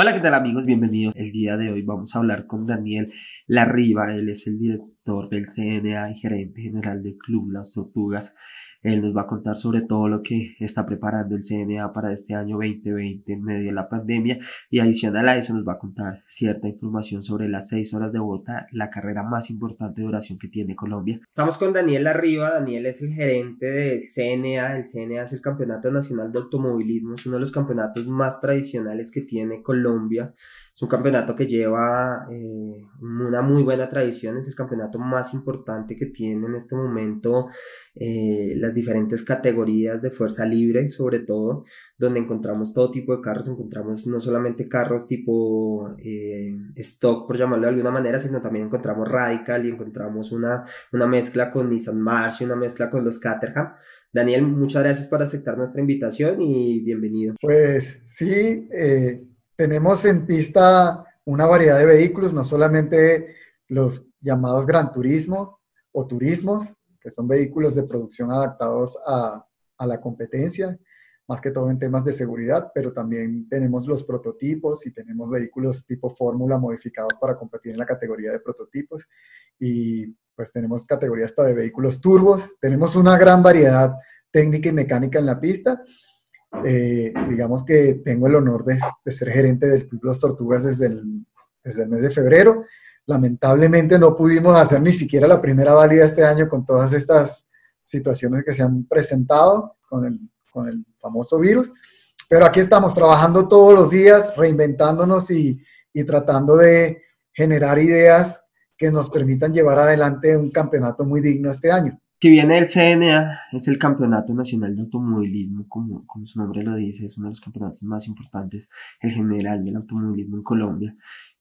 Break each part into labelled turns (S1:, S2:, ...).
S1: Hola, ¿qué tal amigos? Bienvenidos. El día de hoy vamos a hablar con Daniel Larriba. Él es el director del CNA y gerente general del Club Las Tortugas. Él nos va a contar sobre todo lo que está preparando el CNA para este año 2020 en medio de la pandemia y adicional a eso nos va a contar cierta información sobre las seis horas de Bogotá, la carrera más importante de duración que tiene Colombia. Estamos con Daniel Arriba. Daniel es el gerente del CNA. El CNA es el Campeonato Nacional de Automovilismo. Es uno de los campeonatos más tradicionales que tiene Colombia. Es un campeonato que lleva eh, una muy buena tradición, es el campeonato más importante que tiene en este momento eh, las diferentes categorías de fuerza libre, sobre todo, donde encontramos todo tipo de carros, encontramos no solamente carros tipo eh, stock, por llamarlo de alguna manera, sino también encontramos Radical y encontramos una, una mezcla con Nissan March y una mezcla con los Caterham. Daniel, muchas gracias por aceptar nuestra invitación y bienvenido.
S2: Pues sí, eh, tenemos en pista una variedad de vehículos, no solamente los llamados Gran Turismo o Turismos, que son vehículos de producción adaptados a, a la competencia, más que todo en temas de seguridad, pero también tenemos los prototipos y tenemos vehículos tipo fórmula modificados para competir en la categoría de prototipos. Y pues tenemos categoría hasta de vehículos turbos, tenemos una gran variedad técnica y mecánica en la pista eh, digamos que tengo el honor de, ser gerente del Club Los Tortugas desde el, mes de febrero. Lamentablemente no pudimos hacer ni siquiera la primera válida este año con todas estas situaciones que se han presentado con el, famoso virus, pero aquí estamos trabajando todos los días, reinventándonos y tratando de generar ideas que nos permitan llevar adelante un campeonato muy digno este año.
S1: Si bien el CNA es el Campeonato Nacional de Automovilismo, como, como su nombre lo dice, es uno de los campeonatos más importantes, el general del automovilismo en Colombia,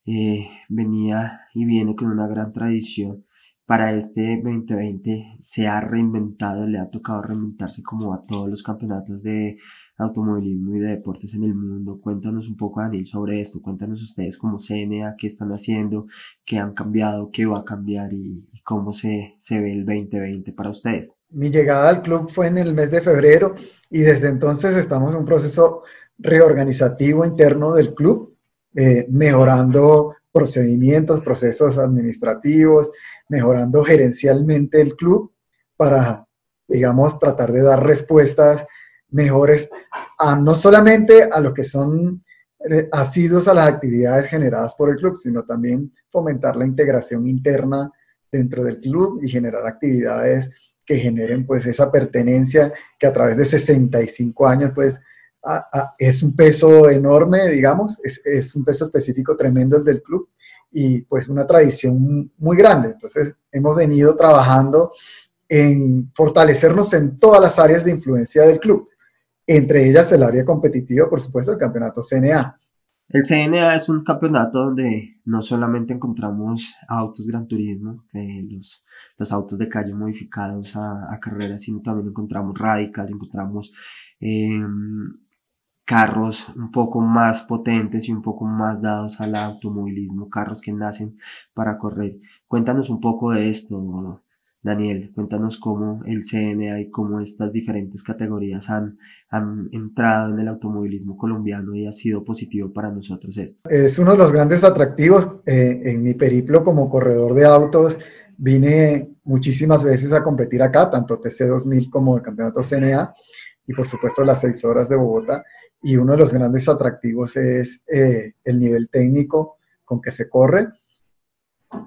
S1: eh, venía y viene con una gran tradición. Para este 2020 se ha reinventado, le ha tocado reinventarse como a todos los campeonatos de automovilismo y de deportes en el mundo. Cuéntanos un poco, Daniel, sobre esto. Cuéntanos ustedes como CNA, qué están haciendo, qué han cambiado, qué va a cambiar y, cómo se, se ve el 2020 para ustedes.
S2: Mi llegada al club fue en el mes de febrero y desde entonces estamos en un proceso reorganizativo interno del club, eh, mejorando procedimientos, procesos administrativos, mejorando gerencialmente el club para, digamos, tratar de dar respuestas mejores a no solamente a lo que son eh, asidos a las actividades generadas por el club, sino también fomentar la integración interna dentro del club y generar actividades que generen pues esa pertenencia que a través de 65 años pues es un peso enorme, digamos, es, es, un peso específico tremendo el del club y pues una tradición muy grande. Entonces hemos venido trabajando en fortalecernos en todas las áreas de influencia del club entre ellas el área competitiva, por supuesto, el campeonato CNA.
S1: El CNA es un campeonato donde no solamente encontramos autos Gran Turismo, los, los autos de calle modificados a, carreras, sino también encontramos Radical, encontramos em, carros un poco más potentes y un poco más dados al automovilismo, carros que nacen para correr. Cuéntanos un poco de esto, Daniel, cuéntanos cómo el CNA y cómo estas diferentes categorías han, han entrado en el automovilismo colombiano y ha sido positivo para nosotros esto.
S2: Es uno de los grandes atractivos. Eh, en mi periplo como corredor de autos vine muchísimas veces a competir acá, tanto TC2000 como el campeonato CNA y por supuesto las seis horas de Bogotá. Y uno de los grandes atractivos es eh, el nivel técnico con que se corre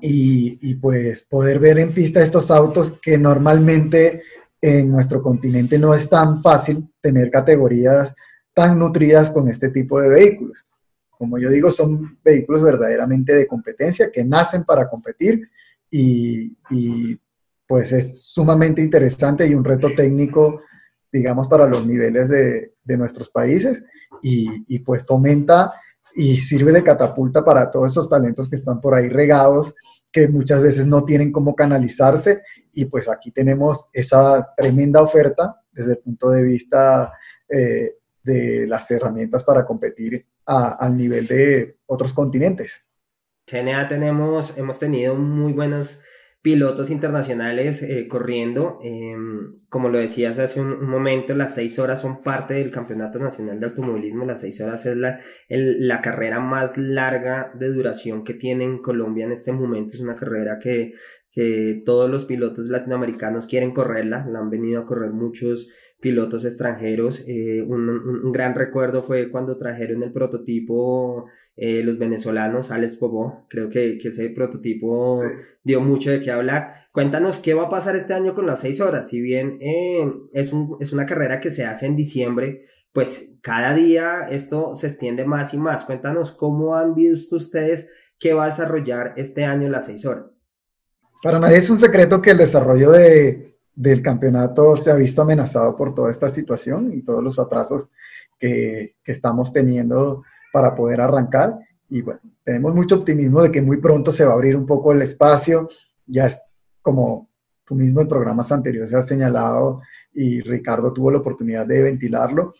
S2: y, pues poder ver en pista estos autos que normalmente en nuestro continente no es tan fácil tener categorías tan nutridas con este tipo de vehículos. Como yo digo, son vehículos verdaderamente de competencia que nacen para competir y, pues es sumamente interesante y un reto técnico, digamos, para los niveles de, nuestros países y, y pues fomenta y sirve de catapulta para todos esos talentos que están por ahí regados, que muchas veces no tienen cómo canalizarse y pues aquí tenemos esa tremenda oferta desde el punto de vista eh, de las herramientas para competir al nivel de otros continentes.
S1: CNA tenemos, hemos tenido muy buenos pilotos internacionales eh, corriendo. Em, como lo decías hace un, momento, las seis horas son parte del Campeonato Nacional de Automovilismo. Las seis horas es la, la carrera más larga de duración que tiene en Colombia en este momento. Es una carrera que, que todos los pilotos latinoamericanos quieren correrla. La han venido a correr muchos pilotos extranjeros. Eh, un, un, gran recuerdo fue cuando trajeron el prototipo eh, los venezolanos, Alex Pobó, creo que, que ese prototipo dio mucho de qué hablar. Cuéntanos qué va a pasar este año con las seis horas. Si bien eh, es, un, es una carrera que se hace en diciembre, pues cada día esto se extiende más y más. Cuéntanos cómo han visto ustedes qué va a desarrollar este año las seis horas.
S2: Para nadie es un secreto que el desarrollo de, del campeonato se ha visto amenazado por toda esta situación y todos los atrasos que, que estamos teniendo para poder arrancar. Y bueno, tenemos mucho optimismo de que muy pronto se va a abrir un poco el espacio. Ya es como tú mismo en programas anteriores has señalado y Ricardo tuvo la oportunidad de ventilarlo.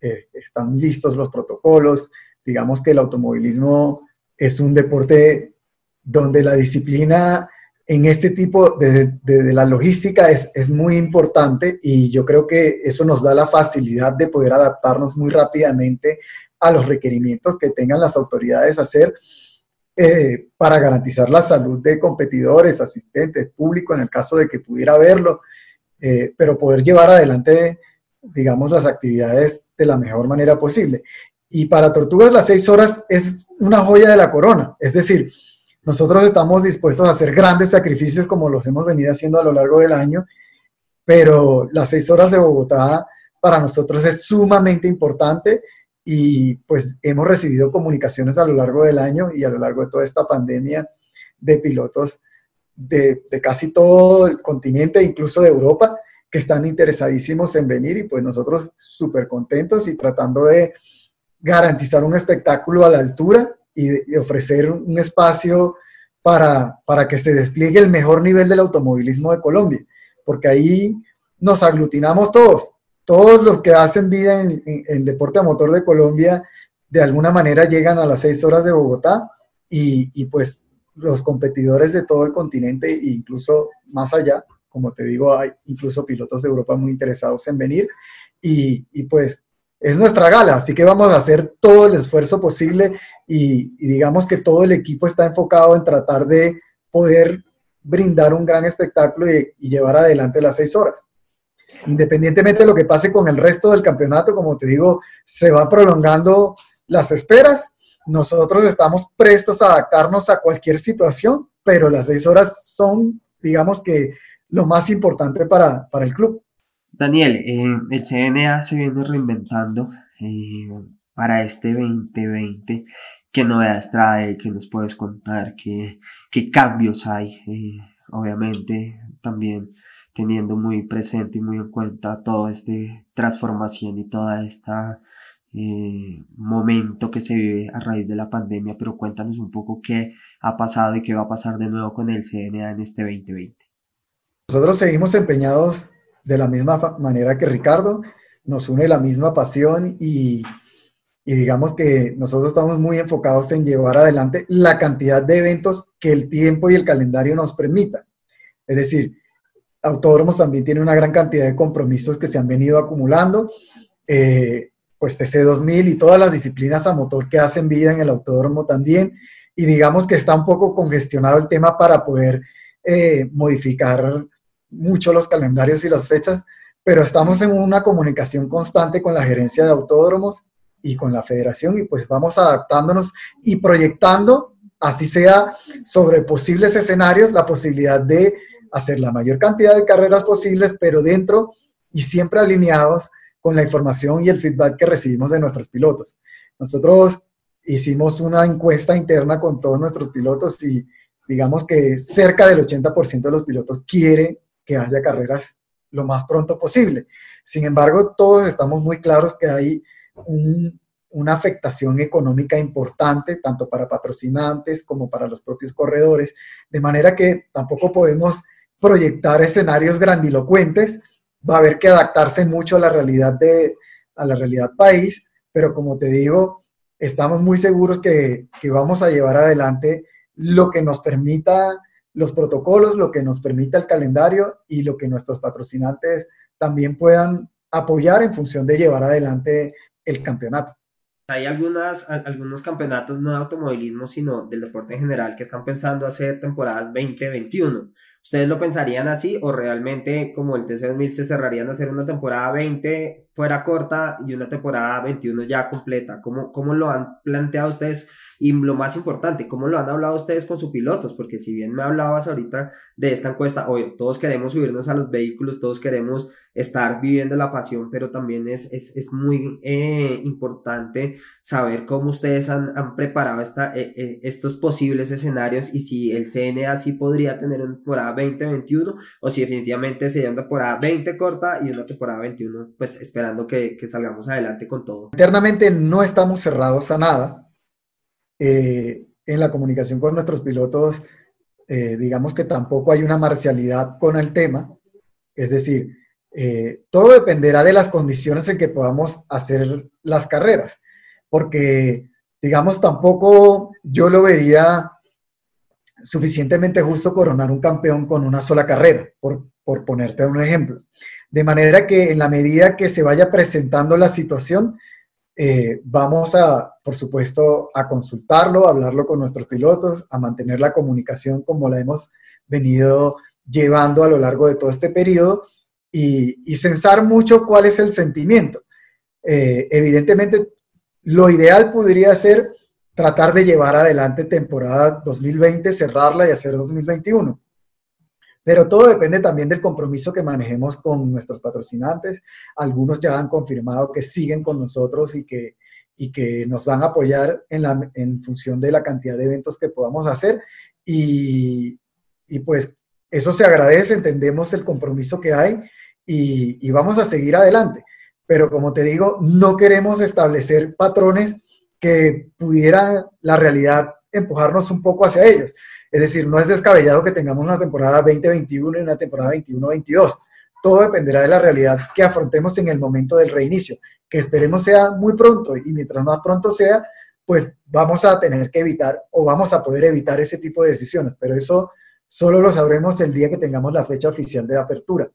S2: Eh, están listos los protocolos. Digamos que el automovilismo es un deporte donde la disciplina en este tipo de, de, la logística es, es, muy importante y yo creo que eso nos da la facilidad de poder adaptarnos muy rápidamente a los requerimientos que tengan las autoridades a hacer eh, para garantizar la salud de competidores, asistentes, público en el caso de que pudiera haberlo, eh, pero poder llevar adelante, digamos, las actividades de la mejor manera posible. Y para Tortugas las seis horas es una joya de la corona, es decir, nosotros estamos dispuestos a hacer grandes sacrificios como los hemos venido haciendo a lo largo del año, pero las seis horas de Bogotá para nosotros es sumamente importante y pues hemos recibido comunicaciones a lo largo del año y a lo largo de toda esta pandemia de pilotos de, casi todo el continente, incluso de Europa, que están interesadísimos en venir y pues nosotros súper contentos y tratando de garantizar un espectáculo a la altura y, ofrecer un espacio para, para que se despliegue el mejor nivel del automovilismo de Colombia, porque ahí nos aglutinamos todos, todos los que hacen vida en, el deporte a motor de Colombia, de alguna manera llegan a las seis horas de Bogotá y, y, pues los competidores de todo el continente e incluso más allá, como te digo, hay incluso pilotos de Europa muy interesados en venir y, y pues es nuestra gala, así que vamos a hacer todo el esfuerzo posible y, digamos que todo el equipo está enfocado en tratar de poder brindar un gran espectáculo y, llevar adelante las seis horas. Independientemente de lo que pase con el resto del campeonato, como te digo, se van prolongando las esperas. Nosotros estamos prestos a adaptarnos a cualquier situación, pero las seis horas son, digamos que, lo más importante para, para el club.
S1: Daniel, eh, el CNA se viene reinventando eh, para este 2020. ¿Qué novedades trae? ¿Qué nos puedes contar? ¿Qué, cambios hay? Eh, obviamente también teniendo muy presente y muy en cuenta toda esta transformación y toda esta momento que se vive a raíz de la pandemia, pero cuéntanos un poco qué ha pasado y qué va a pasar de nuevo con el CNA en este 2020.
S2: Nosotros seguimos empeñados de la misma manera que Ricardo, nos une la misma pasión y, digamos que nosotros estamos muy enfocados en llevar adelante la cantidad de eventos que el tiempo y el calendario nos permitan. Es decir, Autódromos también tiene una gran cantidad de compromisos que se han venido acumulando. Eh, pues TC2000 y todas las disciplinas a motor que hacen vida en el autódromo también. Y digamos que está un poco congestionado el tema para poder eh, modificar mucho los calendarios y las fechas, pero estamos en una comunicación constante con la gerencia de autódromos y con la federación y pues vamos adaptándonos y proyectando, así sea, sobre posibles escenarios, la posibilidad de hacer la mayor cantidad de carreras posibles, pero dentro y siempre alineados con la información y el feedback que recibimos de nuestros pilotos. Nosotros hicimos una encuesta interna con todos nuestros pilotos y digamos que cerca del 80% de los pilotos quiere que haya carreras lo más pronto posible. Sin embargo, todos estamos muy claros que hay una afectación económica importante, tanto para patrocinantes como para los propios corredores, de manera que tampoco podemos proyectar escenarios grandilocuentes, va a haber que adaptarse mucho a la realidad de a la realidad país, pero como te digo, estamos muy seguros que, que vamos a llevar adelante lo que nos permita los protocolos, lo que nos permita el calendario y lo que nuestros patrocinantes también puedan apoyar en función de llevar adelante el campeonato.
S1: Hay algunas, algunos campeonatos no de automovilismo, sino del deporte en general que están pensando hacer temporadas 2021. ¿Ustedes lo pensarían así o realmente como el TC2000 se cerrarían a hacer una temporada 20 fuera corta y una temporada 21 ya completa? ¿Cómo, cómo lo han planteado ustedes? Y lo más importante, ¿cómo lo han hablado ustedes con sus pilotos? Porque si bien me hablabas ahorita de esta encuesta, oye, todos queremos subirnos a los vehículos, todos queremos estar viviendo la pasión, pero también es, es, es muy eh, importante saber cómo ustedes han, han preparado esta, eh, eh, estos posibles escenarios y si el CNA sí podría tener una temporada 2021 o si definitivamente sería una temporada 20 corta y una temporada 21, pues esperando que, que salgamos adelante con todo.
S2: Internamente no estamos cerrados a nada eh, en la comunicación con nuestros pilotos, eh, digamos que tampoco hay una marcialidad con el tema, es decir, eh, todo dependerá de las condiciones en que podamos hacer las carreras, porque, digamos, tampoco yo lo vería suficientemente justo coronar un campeón con una sola carrera, por, por ponerte un ejemplo. De manera que en la medida que se vaya presentando la situación, eh, vamos a, por supuesto, a consultarlo, a hablarlo con nuestros pilotos, a mantener la comunicación como la hemos venido llevando a lo largo de todo este periodo y, censar mucho cuál es el sentimiento. Eh, evidentemente, lo ideal podría ser tratar de llevar adelante temporada 2020, cerrarla y hacer 2021. Pero todo depende también del compromiso que manejemos con nuestros patrocinantes. Algunos ya han confirmado que siguen con nosotros y que, y que nos van a apoyar en, la, en función de la cantidad de eventos que podamos hacer. Y, y pues eso se agradece, entendemos el compromiso que hay y, y vamos a seguir adelante. Pero como te digo, no queremos establecer patrones que pudiera la realidad empujarnos un poco hacia ellos. Es decir, no es descabellado que tengamos una temporada 2021 y una temporada 21-22. Todo dependerá de la realidad que afrontemos en el momento del reinicio, que esperemos sea muy pronto y mientras más pronto sea, pues vamos a tener que evitar o vamos a poder evitar ese tipo de decisiones, pero eso solo lo sabremos el día que tengamos la fecha oficial de apertura.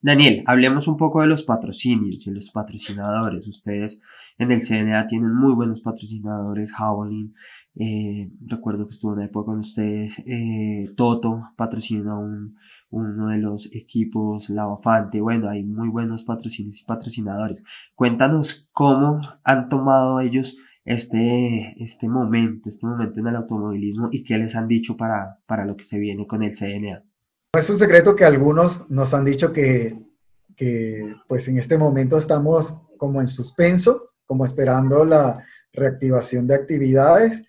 S1: Daniel, hablemos un poco de los patrocinios y los patrocinadores. Ustedes en el CNA tienen muy buenos patrocinadores, Javelin, eh, recuerdo que estuvo una época con ustedes, eh, Toto patrocina un, uno de los equipos, La Bafante, bueno, hay muy buenos patrocinios y patrocinadores. Cuéntanos cómo han tomado ellos este, este momento, este momento en el automovilismo y qué les han dicho para, para lo que se viene con el CNA.
S2: Es un secreto que algunos nos han dicho que, que pues en este momento estamos como en suspenso, como esperando la reactivación de actividades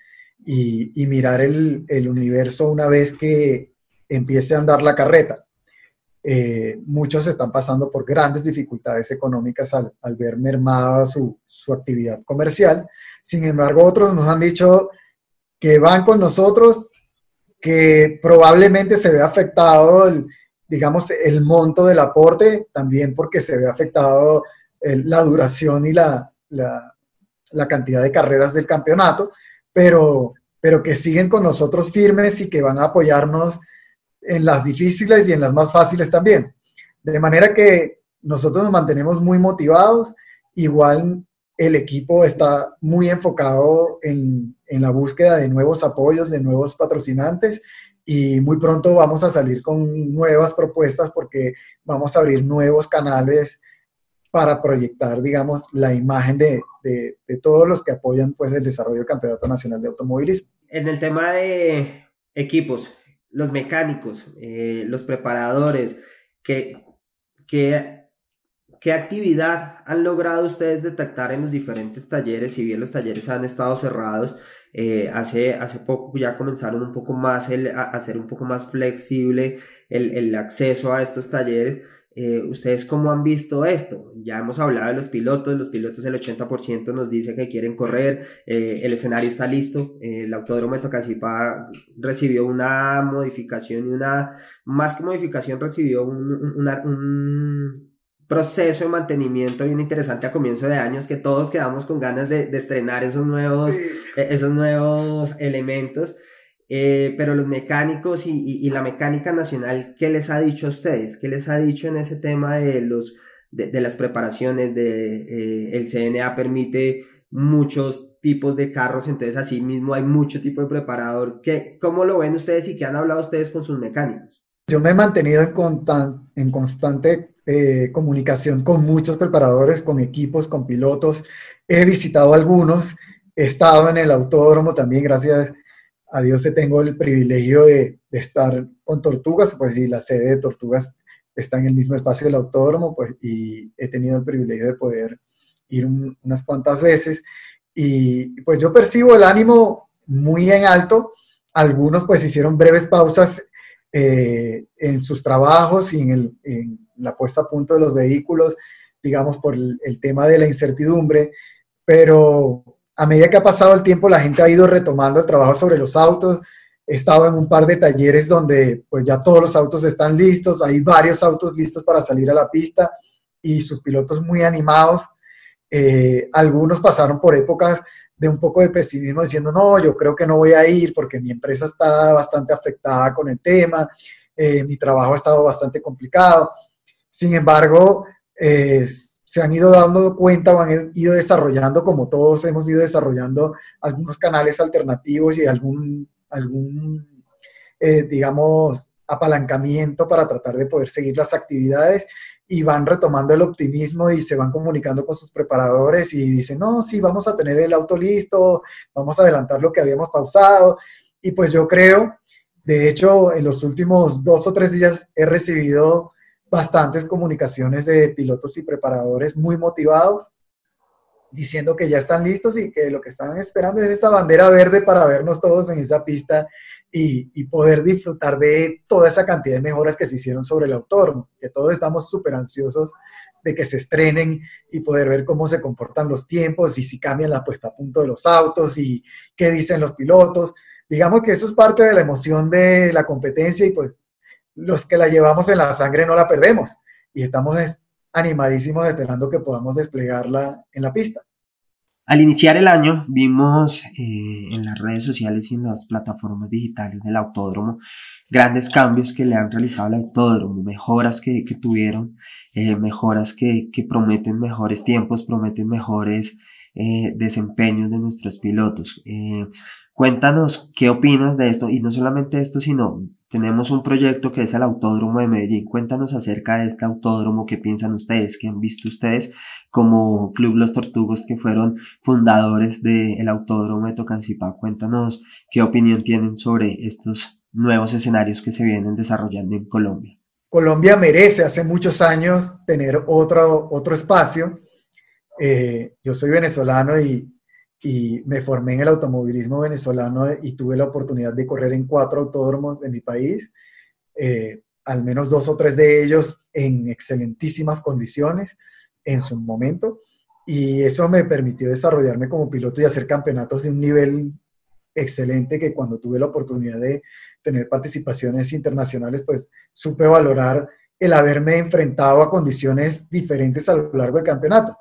S2: y, mirar el, universo una vez que empiece a andar la carreta. Eh, muchos están pasando por grandes dificultades económicas al, ver mermada su, actividad comercial. Sin embargo, otros nos han dicho que van con nosotros, que probablemente se ve afectado, el, digamos, el monto del aporte, también porque se ve afectado la duración y la, la cantidad de carreras del campeonato pero, pero que siguen con nosotros firmes y que van a apoyarnos en las difíciles y en las más fáciles también. De manera que nosotros nos mantenemos muy motivados, igual el equipo está muy enfocado en, en, la búsqueda de nuevos apoyos, de nuevos patrocinantes y muy pronto vamos a salir con nuevas propuestas porque vamos a abrir nuevos canales para proyectar, digamos, la imagen de, de, todos los que apoyan pues, el desarrollo del Campeonato Nacional de Automovilismo.
S1: En el tema de equipos, los mecánicos, eh, los preparadores, ¿qué, qué, qué actividad han logrado ustedes detectar en los diferentes talleres? Si bien los talleres han estado cerrados, eh, hace, hace poco ya comenzaron un poco más el, a hacer un poco más flexible el, el acceso a estos talleres. Eh, ¿Ustedes cómo han visto esto? Ya hemos hablado de los pilotos, los pilotos el 80% nos dice que quieren correr, eh, el escenario está listo, eh, el autódromo de Tocasipa recibió una modificación y una, más que modificación, recibió un, un, proceso de mantenimiento bien interesante a comienzo de años que todos quedamos con ganas de, de estrenar esos nuevos, esos nuevos elementos. Eh, pero los mecánicos y, la mecánica nacional, ¿qué les ha dicho a ustedes? ¿Qué les ha dicho en ese tema de, los, de, las preparaciones? De, eh, el CNA permite muchos tipos de carros, entonces así mismo hay mucho tipo de preparador. ¿Qué, ¿Cómo lo ven ustedes y qué han hablado ustedes con sus mecánicos?
S2: Yo me he mantenido en, en constante eh, comunicación con muchos preparadores, con equipos, con pilotos. He visitado algunos, he estado en el autódromo también, gracias a Dios tengo el privilegio de, estar con Tortugas, pues y la sede de Tortugas está en el mismo espacio del autódromo, pues y he tenido el privilegio de poder ir unas cuantas veces y pues yo percibo el ánimo muy en alto. Algunos pues hicieron breves pausas eh, en sus trabajos y en, la puesta a punto de los vehículos, digamos por el tema de la incertidumbre, pero a medida que ha pasado el tiempo, la gente ha ido retomando el trabajo sobre los autos. He estado en un par de talleres donde pues ya todos los autos están listos, hay varios autos listos para salir a la pista y sus pilotos muy animados. Eh, algunos pasaron por épocas de un poco de pesimismo diciendo, no, yo creo que no voy a ir porque mi empresa está bastante afectada con el tema, eh, mi trabajo ha estado bastante complicado. Sin embargo, eh, se han ido dando cuenta o han ido desarrollando, como todos hemos ido desarrollando, algunos canales alternativos y algún, algún eh, digamos, apalancamiento para tratar de poder seguir las actividades y van retomando el optimismo y se van comunicando con sus preparadores y dicen, no, sí, vamos a tener el auto listo, vamos a adelantar lo que habíamos pausado. Y pues yo creo, de hecho, en los últimos dos o tres días he recibido bastantes comunicaciones de pilotos y preparadores muy motivados, diciendo que ya están listos y que lo que están esperando es esta bandera verde para vernos todos en esa pista y, poder disfrutar de toda esa cantidad de mejoras que se hicieron sobre el autódromo, que todos estamos súper ansiosos de que se estrenen y poder ver cómo se comportan los tiempos y si cambian la puesta a punto de los autos y qué dicen los pilotos. Digamos que eso es parte de la emoción de la competencia y pues los que la llevamos en la sangre no la perdemos y estamos animadísimos esperando que podamos desplegarla en la pista.
S1: Al iniciar el año vimos eh, en las redes sociales y en las plataformas digitales del autódromo grandes cambios que le han realizado al autódromo, mejoras que, tuvieron, eh, mejoras que, prometen mejores tiempos, prometen mejores eh, desempeños de nuestros pilotos. cuéntanos qué opinas de esto y no solamente esto, sino tenemos un proyecto que es el Autódromo de Medellín. Cuéntanos acerca de este autódromo, qué piensan ustedes, qué han visto ustedes como Club Los Tortugos que fueron fundadores del Autódromo de Tocancipá. Cuéntanos qué opinión tienen sobre estos nuevos escenarios que se vienen desarrollando en Colombia.
S2: Colombia merece hace muchos años tener otro, otro espacio. Eh, yo soy venezolano y y me formé en el automovilismo venezolano y tuve la oportunidad de correr en cuatro autódromos de mi país, eh, al menos dos o tres de ellos en excelentísimas condiciones en su momento, y eso me permitió desarrollarme como piloto y hacer campeonatos de un nivel excelente que cuando tuve la oportunidad de tener participaciones internacionales, pues supe valorar el haberme enfrentado a condiciones diferentes a lo largo del campeonato.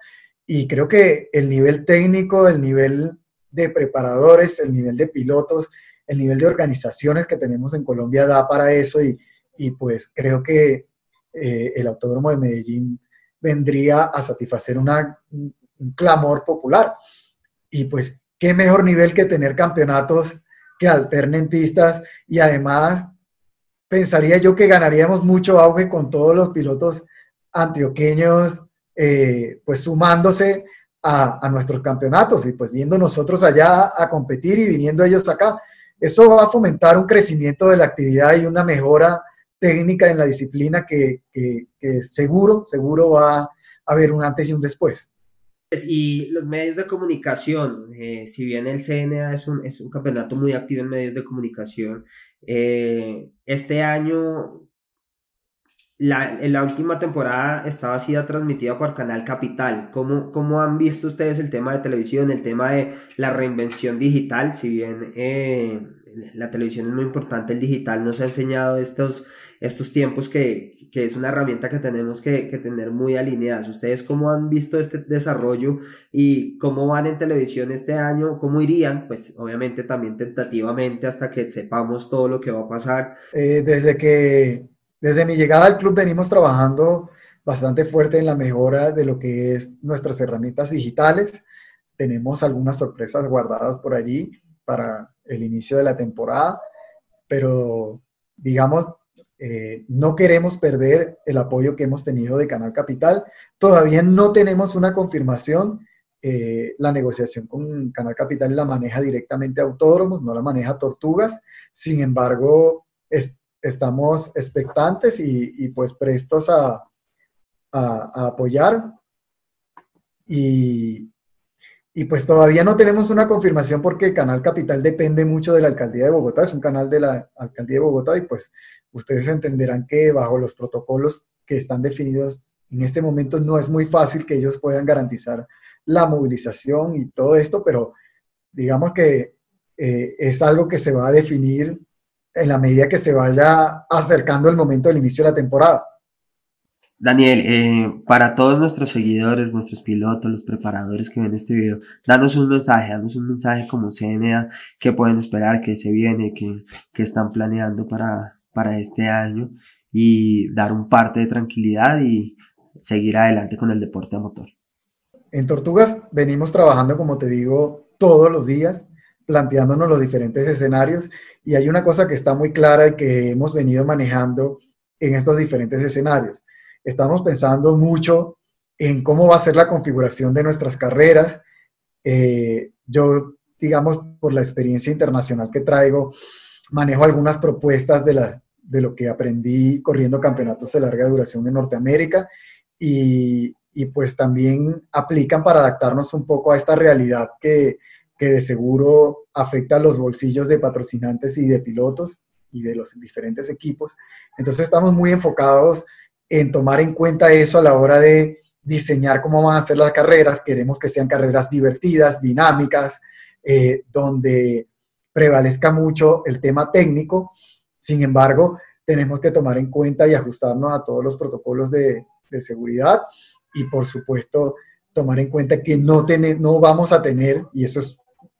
S2: Y creo que el nivel técnico, el nivel de preparadores, el nivel de pilotos, el nivel de organizaciones que tenemos en Colombia da para eso y, y pues creo que eh, el Autódromo de Medellín vendría a satisfacer una, un, clamor popular. Y pues qué mejor nivel que tener campeonatos que alternen pistas y además pensaría yo que ganaríamos mucho auge con todos los pilotos antioqueños eh, pues sumándose a, nuestros campeonatos y pues yendo nosotros allá a competir y viniendo ellos acá. Eso va a fomentar un crecimiento de la actividad y una mejora técnica en la disciplina que, seguro, seguro va a haber un antes y un después.
S1: Y los medios de comunicación, eh, si bien el CNA es un, es un campeonato muy activo en medios de comunicación, eh, este año la, en la última temporada estaba siendo transmitida por Canal Capital. ¿Cómo, ¿Cómo, han visto ustedes el tema de televisión, el tema de la reinvención digital? Si bien eh, la televisión es muy importante, el digital nos ha enseñado estos, estos tiempos que, que es una herramienta que tenemos que, que, tener muy alineadas. ¿Ustedes cómo han visto este desarrollo y cómo van en televisión este año? ¿Cómo irían? Pues obviamente también tentativamente hasta que sepamos todo lo que va a pasar.
S2: Eh, desde que, desde mi llegada al club venimos trabajando bastante fuerte en la mejora de lo que es nuestras herramientas digitales. Tenemos algunas sorpresas guardadas por allí para el inicio de la temporada, pero digamos, eh, no queremos perder el apoyo que hemos tenido de Canal Capital. Todavía no tenemos una confirmación. Eh, la negociación con Canal Capital la maneja directamente Autódromos, no la maneja Tortugas. Sin embargo, estamos expectantes y, pues prestos a, a, apoyar. Y, y pues todavía no tenemos una confirmación porque Canal Capital depende mucho de la Alcaldía de Bogotá, es un canal de la Alcaldía de Bogotá y pues ustedes entenderán que bajo los protocolos que están definidos en este momento no es muy fácil que ellos puedan garantizar la movilización y todo esto, pero digamos que eh, es algo que se va a definir en la medida que se vaya acercando el momento del inicio de la temporada.
S1: Daniel, eh, para todos nuestros seguidores, nuestros pilotos, los preparadores que ven este video, danos un mensaje, danos un mensaje como CNA, que pueden esperar, que se viene, que, que están planeando para, para este año y dar un parte de tranquilidad y seguir adelante con el deporte a motor.
S2: En Tortugas venimos trabajando, como te digo, todos los días, planteándonos los diferentes escenarios y hay una cosa que está muy clara y que hemos venido manejando en estos diferentes escenarios estamos pensando mucho en cómo va a ser la configuración de nuestras carreras. Eh, yo, digamos, por la experiencia internacional que traigo, manejo algunas propuestas de, la, de lo que aprendí corriendo campeonatos de larga duración en Norteamérica y, y pues también aplican para adaptarnos un poco a esta realidad que, que de seguro afecta a los bolsillos de patrocinantes y de pilotos y de los diferentes equipos. Entonces estamos muy enfocados en tomar en cuenta eso a la hora de diseñar cómo van a ser las carreras. Queremos que sean carreras divertidas, dinámicas, eh, donde prevalezca mucho el tema técnico. Sin embargo, tenemos que tomar en cuenta y ajustarnos a todos los protocolos de, seguridad y, por supuesto, tomar en cuenta que no, tener, no vamos a tener, y eso es,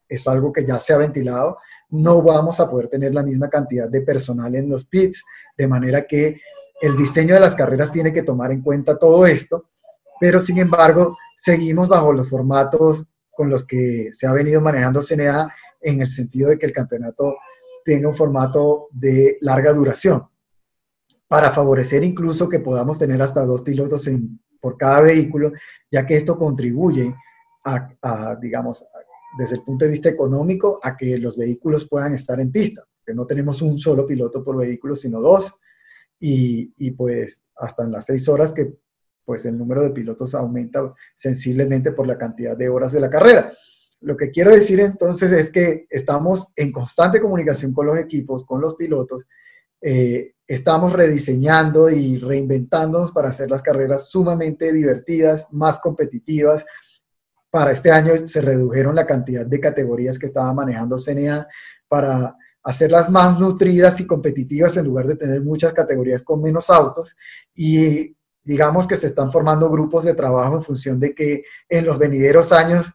S2: es algo que ya se ha ventilado, no vamos a poder tener la misma cantidad de personal en los pits, de manera que el diseño de las carreras tiene que tomar en cuenta todo esto, pero sin embargo seguimos bajo los formatos con los que se ha venido manejando CNA en el sentido de que el campeonato tenga un formato de larga duración, para favorecer incluso que podamos tener hasta dos pilotos por cada vehículo, ya que esto contribuye a, digamos, desde el punto de vista económico, a que los vehículos puedan estar en pista, que no tenemos un solo piloto por vehículo, sino dos, y, pues hasta en las seis horas que pues el número de pilotos aumenta sensiblemente por la cantidad de horas de la carrera. Lo que quiero decir entonces es que estamos en constante comunicación con los equipos, con los pilotos, eh, estamos rediseñando y reinventándonos para hacer las carreras sumamente divertidas, más competitivas. Para este año se redujeron la cantidad de categorías que estaba manejando CNA para hacerlas más nutridas y competitivas en lugar de tener muchas categorías con menos autos. Y digamos que se están formando grupos de trabajo en función de que en los venideros años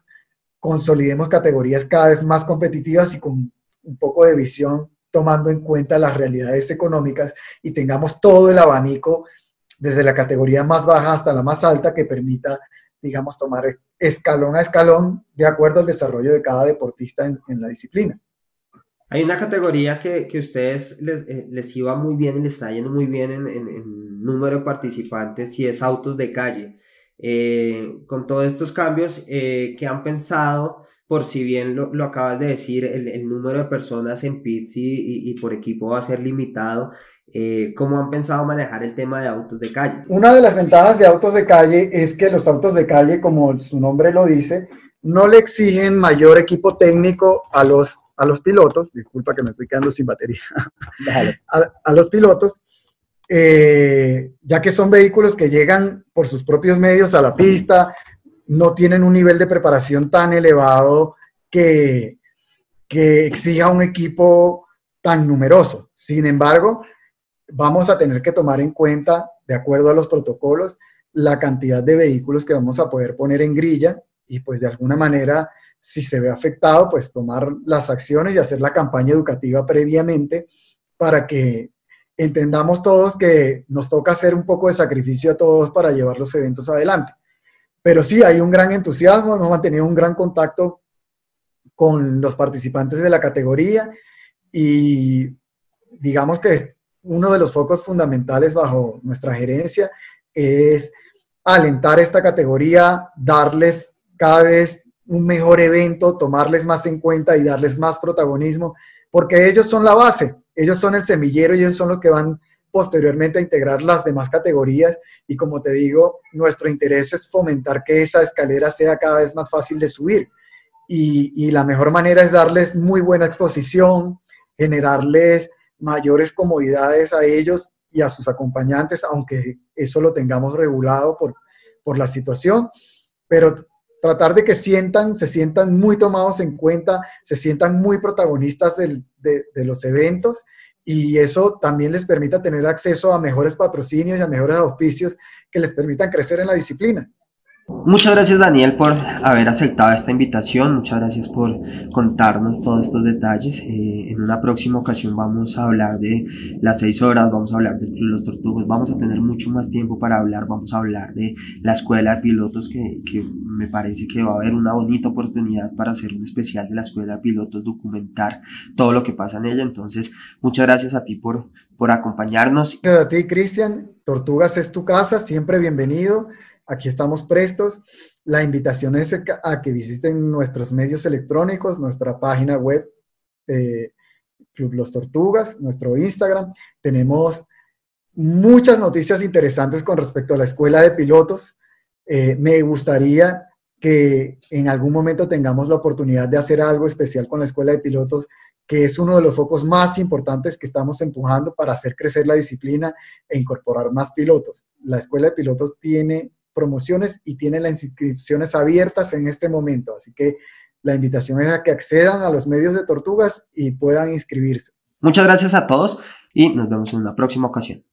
S2: consolidemos categorías cada vez más competitivas y con un poco de visión tomando en cuenta las realidades económicas y tengamos todo el abanico desde la categoría más baja hasta la más alta que permita, digamos, tomar escalón a escalón de acuerdo al desarrollo de cada deportista en, en la disciplina.
S1: Hay una categoría que, que ustedes les, eh, les, iba muy bien y les está yendo muy bien en, en, número de participantes y es autos de calle. Eh, con todos estos cambios eh, que han pensado, por si bien lo, lo acabas de decir, el, el, número de personas en pits y, y, por equipo va a ser limitado, ¿cómo han pensado manejar el tema de autos de calle?
S2: Una de las ventajas de autos de calle es que los autos de calle, como su nombre lo dice, no le exigen mayor equipo técnico a los a los pilotos, disculpa que me estoy quedando sin batería, a, los pilotos, eh, ya que son vehículos que llegan por sus propios medios a la pista, no tienen un nivel de preparación tan elevado que, que exija un equipo tan numeroso. Sin embargo, vamos a tener que tomar en cuenta, de acuerdo a los protocolos, la cantidad de vehículos que vamos a poder poner en grilla y pues de alguna manera, si se ve afectado, pues tomar las acciones y hacer la campaña educativa previamente para que entendamos todos que nos toca hacer un poco de sacrificio a todos para llevar los eventos adelante. Pero sí, hay un gran entusiasmo, hemos mantenido un gran contacto con los participantes de la categoría y digamos que uno de los focos fundamentales bajo nuestra gerencia es alentar esta categoría, darles cada vez un mejor evento, tomarles más en cuenta y darles más protagonismo, porque ellos son la base, ellos son el semillero ellos son los que van posteriormente a integrar las demás categorías. Y como te digo, nuestro interés es fomentar que esa escalera sea cada vez más fácil de subir. Y, y la mejor manera es darles muy buena exposición, generarles mayores comodidades a ellos y a sus acompañantes, aunque eso lo tengamos regulado por, por la situación, pero tratar de que sientan, se sientan muy tomados en cuenta, se sientan muy protagonistas de, de, los eventos y eso también les permita tener acceso a mejores patrocinios y a mejores auspicios que les permitan crecer en la disciplina.
S1: Muchas gracias Daniel por haber aceptado esta invitación, muchas gracias por contarnos todos estos detalles. Eh, en una próxima ocasión vamos a hablar de las seis horas, vamos a hablar de Los Tortugos, vamos a tener mucho más tiempo para hablar, vamos a hablar de la escuela de pilotos que, que me parece que va a haber una bonita oportunidad para hacer un especial de la escuela de pilotos, documentar todo lo que pasa en ella. Entonces, muchas gracias a ti por, por acompañarnos.
S2: Gracias a ti Cristian, Tortugas es tu casa, siempre bienvenido aquí estamos prestos. La invitación es a que visiten nuestros medios electrónicos, nuestra página web, eh, Club Los Tortugas, nuestro Instagram. Tenemos muchas noticias interesantes con respecto a la escuela de pilotos. Eh, me gustaría que en algún momento tengamos la oportunidad de hacer algo especial con la escuela de pilotos, que es uno de los focos más importantes que estamos empujando para hacer crecer la disciplina e incorporar más pilotos. La escuela de pilotos tiene promociones y tiene las inscripciones abiertas en este momento. Así que la invitación es a que accedan a los medios de Tortugas y puedan inscribirse.
S1: Muchas gracias a todos y nos vemos en una próxima ocasión.